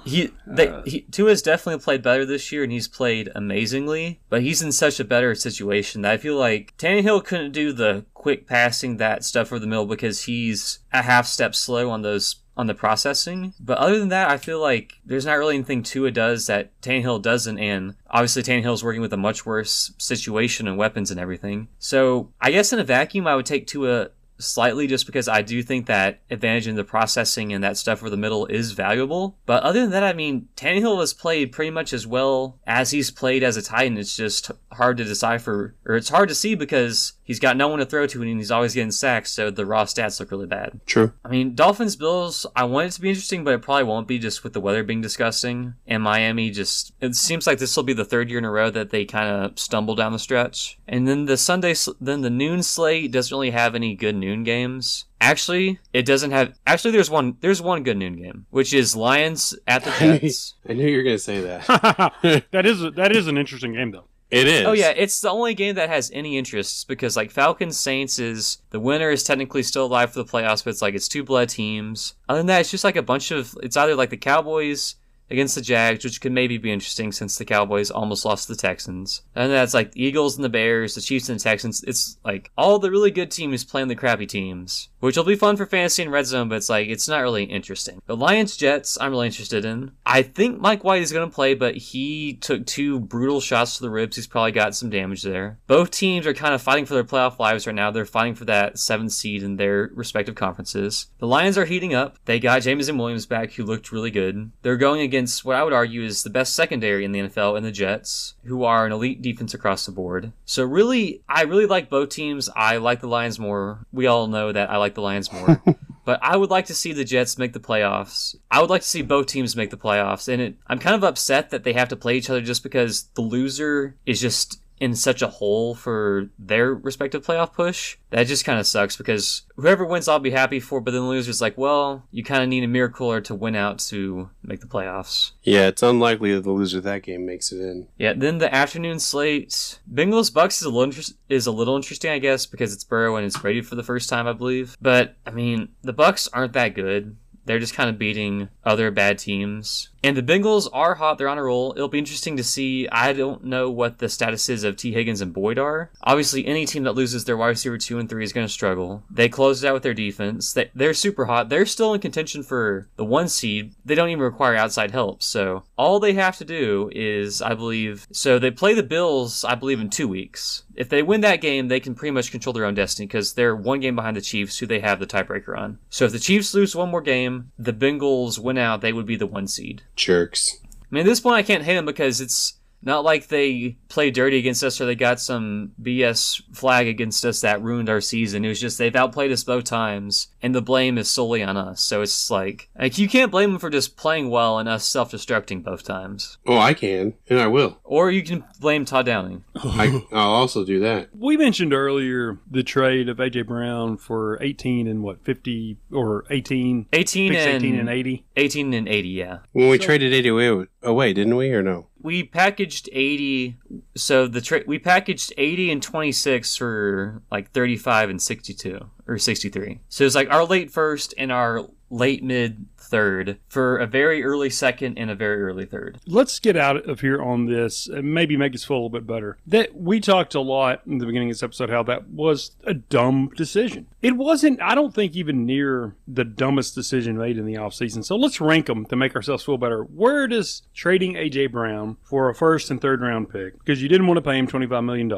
He, they, Uh, he, Tua's definitely played better this year, and he's played amazingly. But he's in such a better situation that I feel like Tannehill couldn't do the quick passing that stuff over the middle because he's a half step slow on those on the processing. But other than that, I feel like there's not really anything Tua does that Tannehill doesn't. And obviously, Tannehill's working with a much worse situation and weapons and everything. So I guess in a vacuum, I would take Tua slightly just because I do think that advantage in the processing and that stuff for the middle is valuable. But other than that, I mean, Tannehill has played pretty much as well as he's played as a Titan. It's just hard to decipher, or it's hard to see because he's got no one to throw to and he's always getting sacks, so the raw stats look really bad. True. I mean, Dolphins Bills, I want it to be interesting, but it probably won't be just with the weather being disgusting. And Miami just, it seems like this will be the third year in a row that they kind of stumble down the stretch. And then the Sunday, then the noon slate doesn't really have any good noon games. Actually, it doesn't have. Actually, there's one. There's one good noon game, which is Lions at the Jets. I knew you were going to say that. that is that is an interesting game though. It oh, is. Oh yeah, it's the only game that has any interests because like Falcons Saints is the winner is technically still alive for the playoffs, but it's like it's two blood teams. Other than that, it's just like a bunch of. It's either like the Cowboys against the Jags, which could maybe be interesting since the Cowboys almost lost to the Texans. And then that's like the Eagles and the Bears, the Chiefs and the Texans. It's like all the really good teams playing the crappy teams, which will be fun for fantasy and red zone, but it's like it's not really interesting. The Lions Jets, I'm really interested in. I think Mike White is going to play, but he took two brutal shots to the ribs. He's probably got some damage there. Both teams are kind of fighting for their playoff lives right now. They're fighting for that seventh seed in their respective conferences. The Lions are heating up. They got Jameson Williams back, who looked really good. They're going against what I would argue is the best secondary in the NFL in the Jets, who are an elite defense across the board. So really, I really like both teams. I like the Lions more. We all know that I like the Lions more. but I would like to see the Jets make the playoffs. I would like to see both teams make the playoffs, and it, I'm kind of upset that they have to play each other just because the loser is just in such a hole for their respective playoff push. That just kind of sucks because whoever wins, I'll be happy for. But then the loser's like, well, you kind of need a miracle or to win out to make the playoffs. Yeah, it's unlikely that the loser of that game makes it in. Yeah. Then the afternoon slate, Bengals Bucks is a little inter- is a little interesting, I guess, because it's Burrow and it's Brady for the first time, I believe. But I mean, the Bucks aren't that good. They're just kind of beating other bad teams. And the Bengals are hot. They're on a roll. It'll be interesting to see. I don't know what the status is of Tee Higgins and Boyd are. Obviously, any team that loses their wide receiver two and three is going to struggle. They closed out with their defense. They, they're super hot. They're still in contention for the one seed. They don't even require outside help. So all they have to do is, I believe, so they play the Bills, I believe, in two weeks. If they win that game, they can pretty much control their own destiny because they're one game behind the Chiefs, who they have the tiebreaker on. So if the Chiefs lose one more game, the Bengals win out, they would be the one seed. Jerks. I mean, at this point, I can't hate them because it's not like they played dirty against us or they got some BS flag against us that ruined our season. It was just they've outplayed us both times, and the blame is solely on us. So it's like like you can't blame them for just playing well and us self-destructing both times. Oh, I can, and I will. Or you can blame Todd Downing. I, I'll also do that. We mentioned earlier the trade of AJ Brown for 18 and what 50 or 18, 18 and 18 and 80. 18 and 80, yeah. When we traded 80 away, away, didn't we, or no? We packaged 80 so the tra- we packaged 80 and 26 for like 35 and 62 or 63 so it's like our late first and our late mid third for a very early second and a very early third Let's get out of here on this and maybe make us feel a little bit better. That we talked a lot in the beginning of this episode how that was a dumb decision. It wasn't, I don't think, even near the dumbest decision made in the offseason. So let's rank them to make ourselves feel better. Where does trading A.J. Brown for a first and third round pick, because you didn't want to pay him $25 million,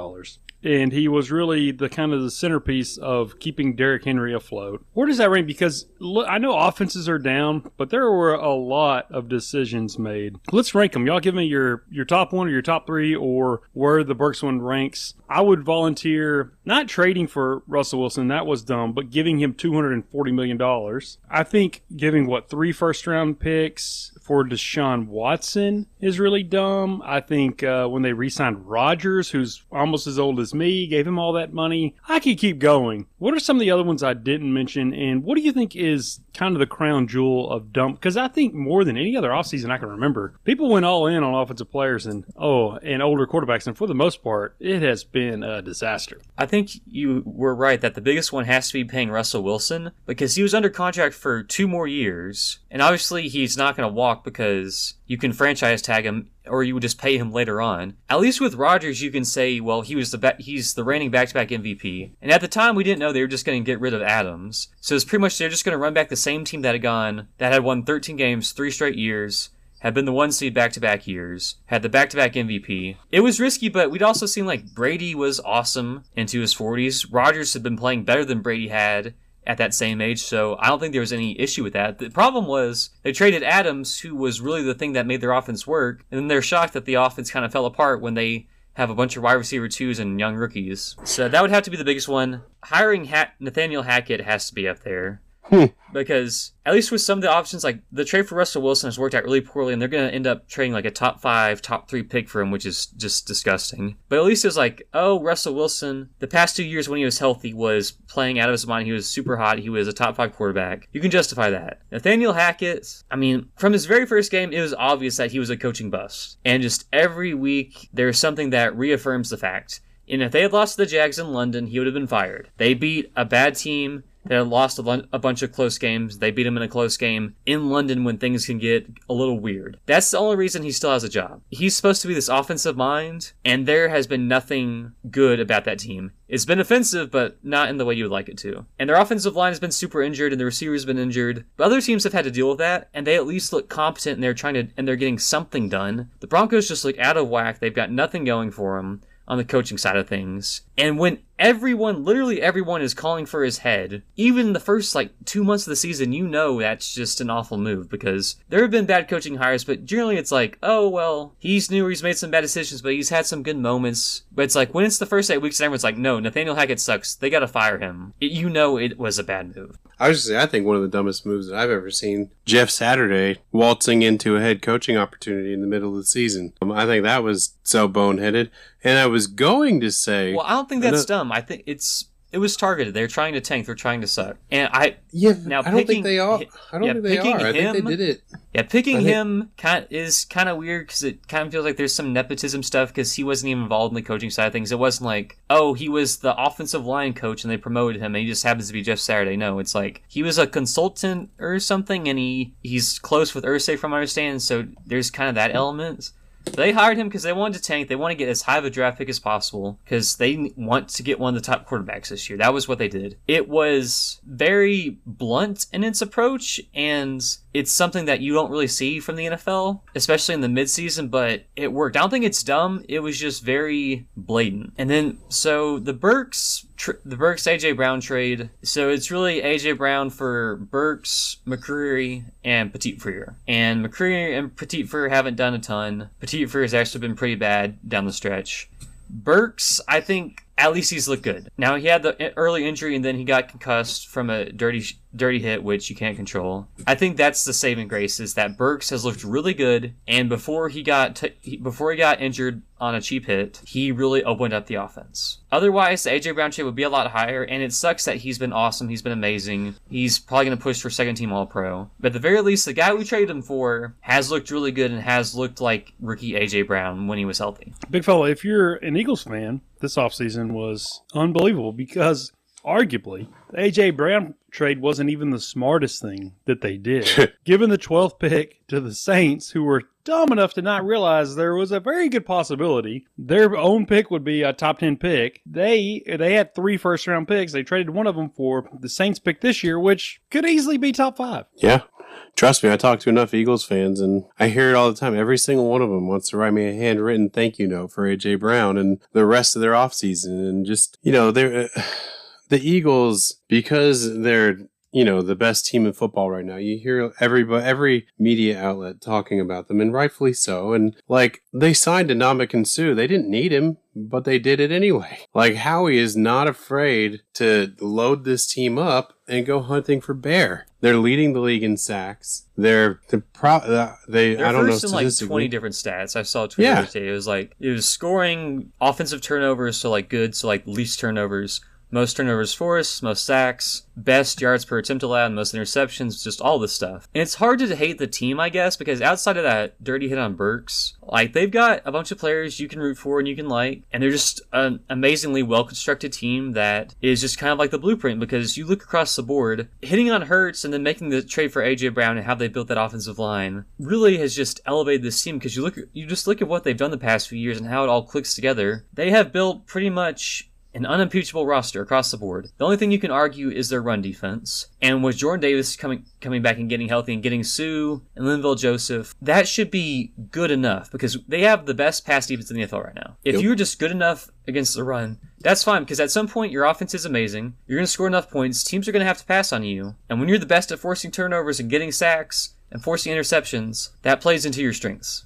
and he was really the kind of the centerpiece of keeping Derrick Henry afloat. Where does that rank? Because look, I know offenses are down, but there were a lot of decisions made. Let's rank them. Y'all give me your your top one or your top three, or where the Burks one ranks. I would volunteer not trading for Russell Wilson. That was dumb, but giving him two hundred and forty million dollars. I think giving what three first round picks for Deshaun Watson is really dumb. I think uh, when they re-signed Rodgers, who's almost as old as me, gave him all that money. I could keep going. What are some of the other ones I didn't mention? And what do you think is kind of the crown jewel of dump? Because I think more than any other offseason I can remember, people went all in on offensive players and oh, and older quarterbacks. And for the most part, it has been a disaster. I think you were right that the biggest one has to be paying Russell Wilson because he was under contract for two more years. And obviously, he's not going to walk because you can franchise tag him or you would just pay him later on. At least with Rodgers, you can say, well, he was the he's the reigning back-to-back MVP. And at the time, we didn't know they were just going to get rid of Adams. So it's pretty much they're just going to run back the same team that had gone that had won 13 games, three straight years had been the one seed back to back years, had the back to back MVP. It was risky, but we'd also seen like Brady was awesome into his 40s. Rodgers had been playing better than Brady had at that same age, so I don't think there was any issue with that. The problem was they traded Adams, who was really the thing that made their offense work, and then they're shocked that the offense kind of fell apart when they have a bunch of wide receiver twos and young rookies. So that would have to be the biggest one. Hiring ha- Nathaniel Hackett has to be up there Hmm. because at least with some of the options, like the trade for Russell Wilson has worked out really poorly, and they're going to end up trading like a top five, top three pick for him, which is just disgusting. But at least it was like, oh, Russell Wilson, the past two years when he was healthy was playing out of his mind. He was super hot. He was a top five quarterback. You can justify that. Nathaniel Hackett, I mean, from his very first game, it was obvious that he was a coaching bust. And just every week, there's something that reaffirms the fact. And if they had lost to the Jags in London, he would have been fired. They beat a bad team they lost a, bunch of close games. They beat him in a close game in London when things can get a little weird. That's the only reason he still has a job. He's supposed to be this offensive mind, and there has been nothing good about that team. It's been offensive, but not in the way you would like it to. And their offensive line has been super injured, and the receivers have been injured. But other teams have had to deal with that, and they at least look competent, and they're trying to, and they're getting something done. The Broncos just look out of whack. They've got nothing going for them on the coaching side of things. And when everyone, literally everyone, is calling for his head, even the first like two months of the season, you know that's just an awful move because there have been bad coaching hires, but generally it's like, oh, well, he's new, he's made some bad decisions, but he's had some good moments. But it's like when it's the first eight weeks and everyone's like, no, Nathaniel Hackett sucks, they gotta fire him. It, you know it was a bad move. I was just say, I think one of the dumbest moves that I've ever seen. Jeff Saturday waltzing into a head coaching opportunity in the middle of the season. Um, I think that was so boneheaded. And I was going to say, well, I don't think that's dumb. I think it's it was targeted. They're trying to tank. They're trying to suck. And I yeah. Now I don't think they are. I don't yeah, think they are. Him, I think they did it. Yeah, picking think, him kind of, is kind of weird because it kind of feels like there's some nepotism stuff because he wasn't even involved in the coaching side of things. It wasn't like oh he was the offensive line coach and they promoted him and he just happens to be Jeff Saturday. No, it's like he was a consultant or something and he he's close with Irsay from my understanding. So there's kind of that element. They hired him because they wanted to tank. They want to get as high of a draft pick as possible because they want to get one of the top quarterbacks this year. That was what they did. It was very blunt in its approach, and it's something that you don't really see from the NFL, especially in the midseason, but it worked. I don't think it's dumb. It was just very blatant. And then, so the Burks, tr- the Burks AJ Brown trade. So it's really AJ Brown for Burks, McCreary, and Petit Frere. And McCreary and Petit Frere haven't done a ton. Petit Frere has actually been pretty bad down the stretch. Burks, I think at least he's looked good. Now he had the early injury and then he got concussed from a dirty dirty hit which you can't control. I think that's the saving grace is that Burks has looked really good and before he got t- before he got injured on a cheap hit, he really opened up the offense. Otherwise, the AJ Brown trade would be a lot higher and it sucks that he's been awesome, he's been amazing. He's probably going to push for second team all pro. But at the very least, the guy we traded him for has looked really good and has looked like rookie AJ Brown when he was healthy. Big fella, if you're an Eagles fan, this offseason was unbelievable because arguably the AJ Brown trade wasn't even the smartest thing that they did. Given the 12th pick to the Saints, who were dumb enough to not realize there was a very good possibility their own pick would be a top 10 pick. They they had three first round picks. They traded one of them for the Saints pick this year, which could easily be top 5. Yeah. Trust me, I talk to enough Eagles fans and I hear it all the time. Every single one of them wants to write me a handwritten thank you note for AJ Brown and the rest of their offseason. And just, you know, they're. Uh, the Eagles, because they're you know the best team in football right now. You hear every every media outlet talking about them, and rightfully so. And like they signed Ndamukong Suh, they didn't need him, but they did it anyway. Like Howie is not afraid to load this team up and go hunting for bear. They're leading the league in sacks. They're the pro. Uh, they They're I don't know in like twenty different stats. I saw Twitter yeah. today. It was like it was scoring offensive turnovers, so like good, so like least turnovers most turnovers forced, most sacks, best yards per attempt allowed, most interceptions, just all this stuff. And it's hard to hate the team, I guess, because outside of that dirty hit on Burks, like they've got a bunch of players you can root for and you can like, and they're just an amazingly well constructed team that is just kind of like the blueprint because you look across the board, hitting on Hurts and then making the trade for AJ Brown and how they built that offensive line really has just elevated this team because you look you just look at what they've done the past few years and how it all clicks together. They have built pretty much an unimpeachable roster across the board. The only thing you can argue is their run defense. And with Jordan Davis coming coming back and getting healthy and getting Suh and Linval Joseph, that should be good enough because they have the best pass defense in the NFL right now. If yep. you're just good enough against the run, that's fine because at some point your offense is amazing. You're going to score enough points. Teams are going to have to pass on you. And when you're the best at forcing turnovers and getting sacks, and forcing interceptions, that plays into your strengths.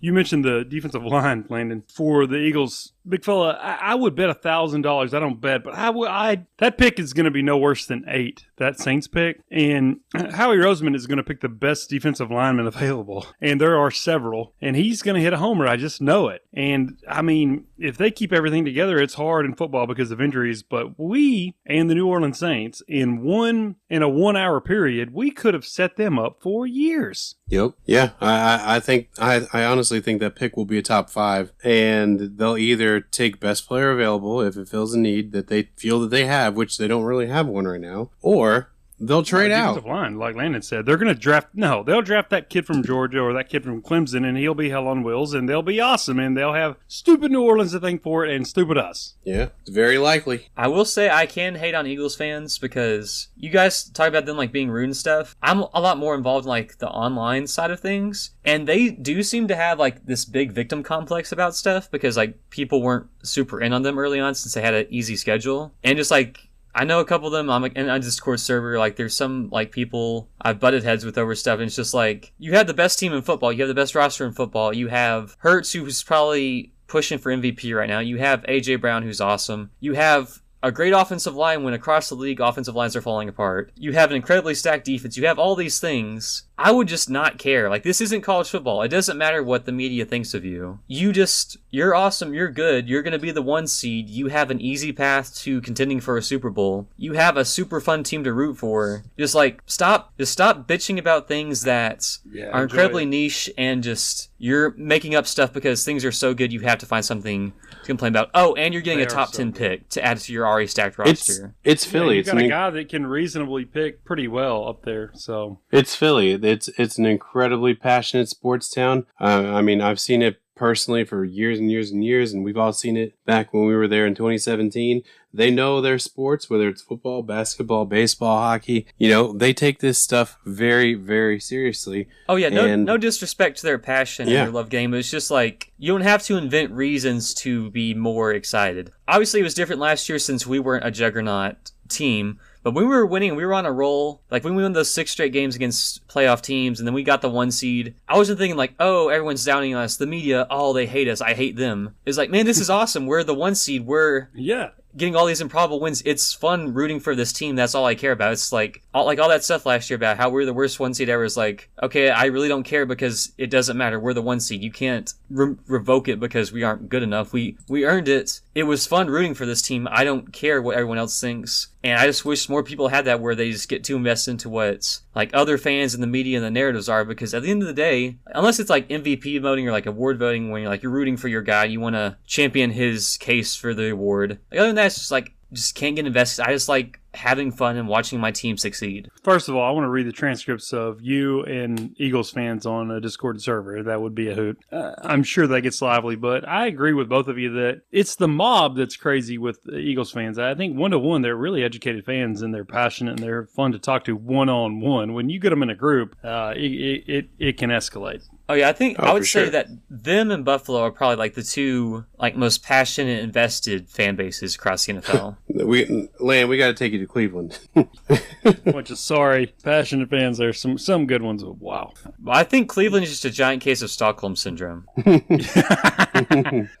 You mentioned the defensive line, Landon, for the Eagles. Big fella, I, I would bet a thousand dollars. I don't bet, but I would. I that pick is going to be no worse than eight. That Saints pick, and Howie Roseman is going to pick the best defensive lineman available, and there are several, and he's going to hit a homer. I just know it. And I mean, if they keep everything together, it's hard in football because of injuries. But we and the New Orleans Saints, in one in a one hour period, we could have set them up for years. Yep. Yeah, I- I think I, I honestly think that pick will be a top five, and they'll either take best player available if it fills a need that they feel that they have, which they don't really have one right now, or they'll trade out. defensive line, like Landon said, they're going to draft. No, they'll draft that kid from Georgia or that kid from Clemson, and he'll be hell on wheels, and they'll be awesome, and they'll have stupid New Orleans to thank for it, and stupid us. Yeah, it's very likely. I will say I can hate on Eagles fans because you guys talk about them like being rude and stuff. I'm a lot more involved in like the online side of things, and they do seem to have like this big victim complex about stuff because like people weren't super in on them early on since they had an easy schedule, and just like I know a couple of them. I'm like in a Discord server. Like, there's some like people I've butted heads with over stuff, and it's just like you have the best team in football. You have the best roster in football. You have Hurts, who's probably pushing for MVP right now. You have AJ Brown, who's awesome. You have a great offensive line when across the league offensive lines are falling apart. You have an incredibly stacked defense. You have all these things. I would just not care. Like this isn't college football. It doesn't matter what the media thinks of you. You just you're awesome, you're good. You're going to be the one seed. You have an easy path to contending for a Super Bowl. You have a super fun team to root for. Just like stop just stop bitching about things that Yeah, are incredibly it. niche and just you're making up stuff because things are so good you have to find something complain about. Oh, and you're getting They a top so 10 good. pick to add to your already stacked It's roster. it's Yeah, Philly. you it's got an a in- guy that can reasonably pick pretty well up there. So It's Philly. It's it's an incredibly passionate sports town. Uh, I mean, I've seen it personally for years and years and years, and we've all seen it back when we were there in 2017. They know their sports, whether it's football, basketball, baseball, hockey. You know, they take this stuff very, very seriously. Oh yeah, no And- no disrespect to their passion Yeah. and their love game. It's just like you don't have to invent reasons to be more excited. Obviously, it was different last year since we weren't a juggernaut team. But when we were winning, we were on a roll. Like when we won those six straight games against playoff teams, and then we got the one seed. I wasn't thinking like, oh, everyone's downing us. The media, oh, they hate us. I hate them. It's like, man, this is awesome. We're the one seed. We're yeah, getting all these improbable wins. It's fun rooting for this team. That's all I care about. It's like all like all that stuff last year about how we're the worst one seed ever. Is like, okay, I really don't care because it doesn't matter. We're the one seed. You can't re- revoke it because we aren't good enough. We we earned it. It was fun rooting for this team. I don't care what everyone else thinks. And I just wish more people had that where they just get too invested into what like other fans and the media and the narratives are because at the end of the day, unless it's like MVP voting or like award voting when you're like you're rooting for your guy, you want to champion his case for the award. Like, other than that, it's just like just can't get invested. I just like having fun and watching my team succeed. First of all, I want to read the transcripts of you and Eagles fans on a Discord server. That would be a hoot. Uh, I'm sure that gets lively, but I agree with both of you that it's the mob that's crazy with Eagles fans. I think one to one, they're really educated fans and they're passionate and they're fun to talk to one on one. When you get them in a group, uh, it, it, it can escalate. Oh yeah, I think Oh, I would say sure. that them and Buffalo are probably like the two like most passionate, invested fan bases across the NFL. We land. We got to take you to Cleveland. Which is sorry, passionate fans. There's some some good ones. But wow. But I think Cleveland is just a giant case of Stockholm syndrome.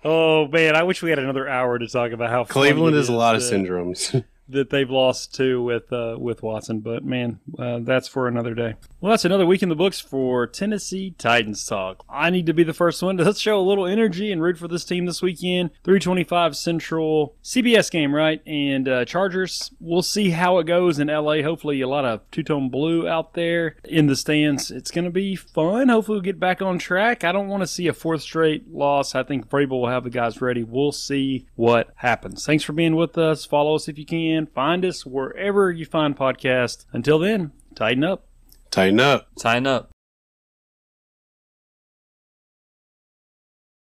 oh man, I wish we had another hour to talk about how Cleveland it is a lot of syndromes. That they've lost to with uh, with Watson. But man, uh, that's for another day. Well, that's another week in the books for Tennessee Titans talk. I need to be the first one to show a little energy and root for this team this weekend. 325 Central CBS game, right? And uh, Chargers. We'll see how it goes in LA. Hopefully, a lot of two tone blue out there in the stands. It's going to be fun. Hopefully, we'll get back on track. I don't want to see a fourth straight loss. I think Vrabel will have the guys ready. We'll see what happens. Thanks for being with us. Follow us if you can. Find us wherever you find podcasts. Until then, tighten up. Tighten up. Sign up.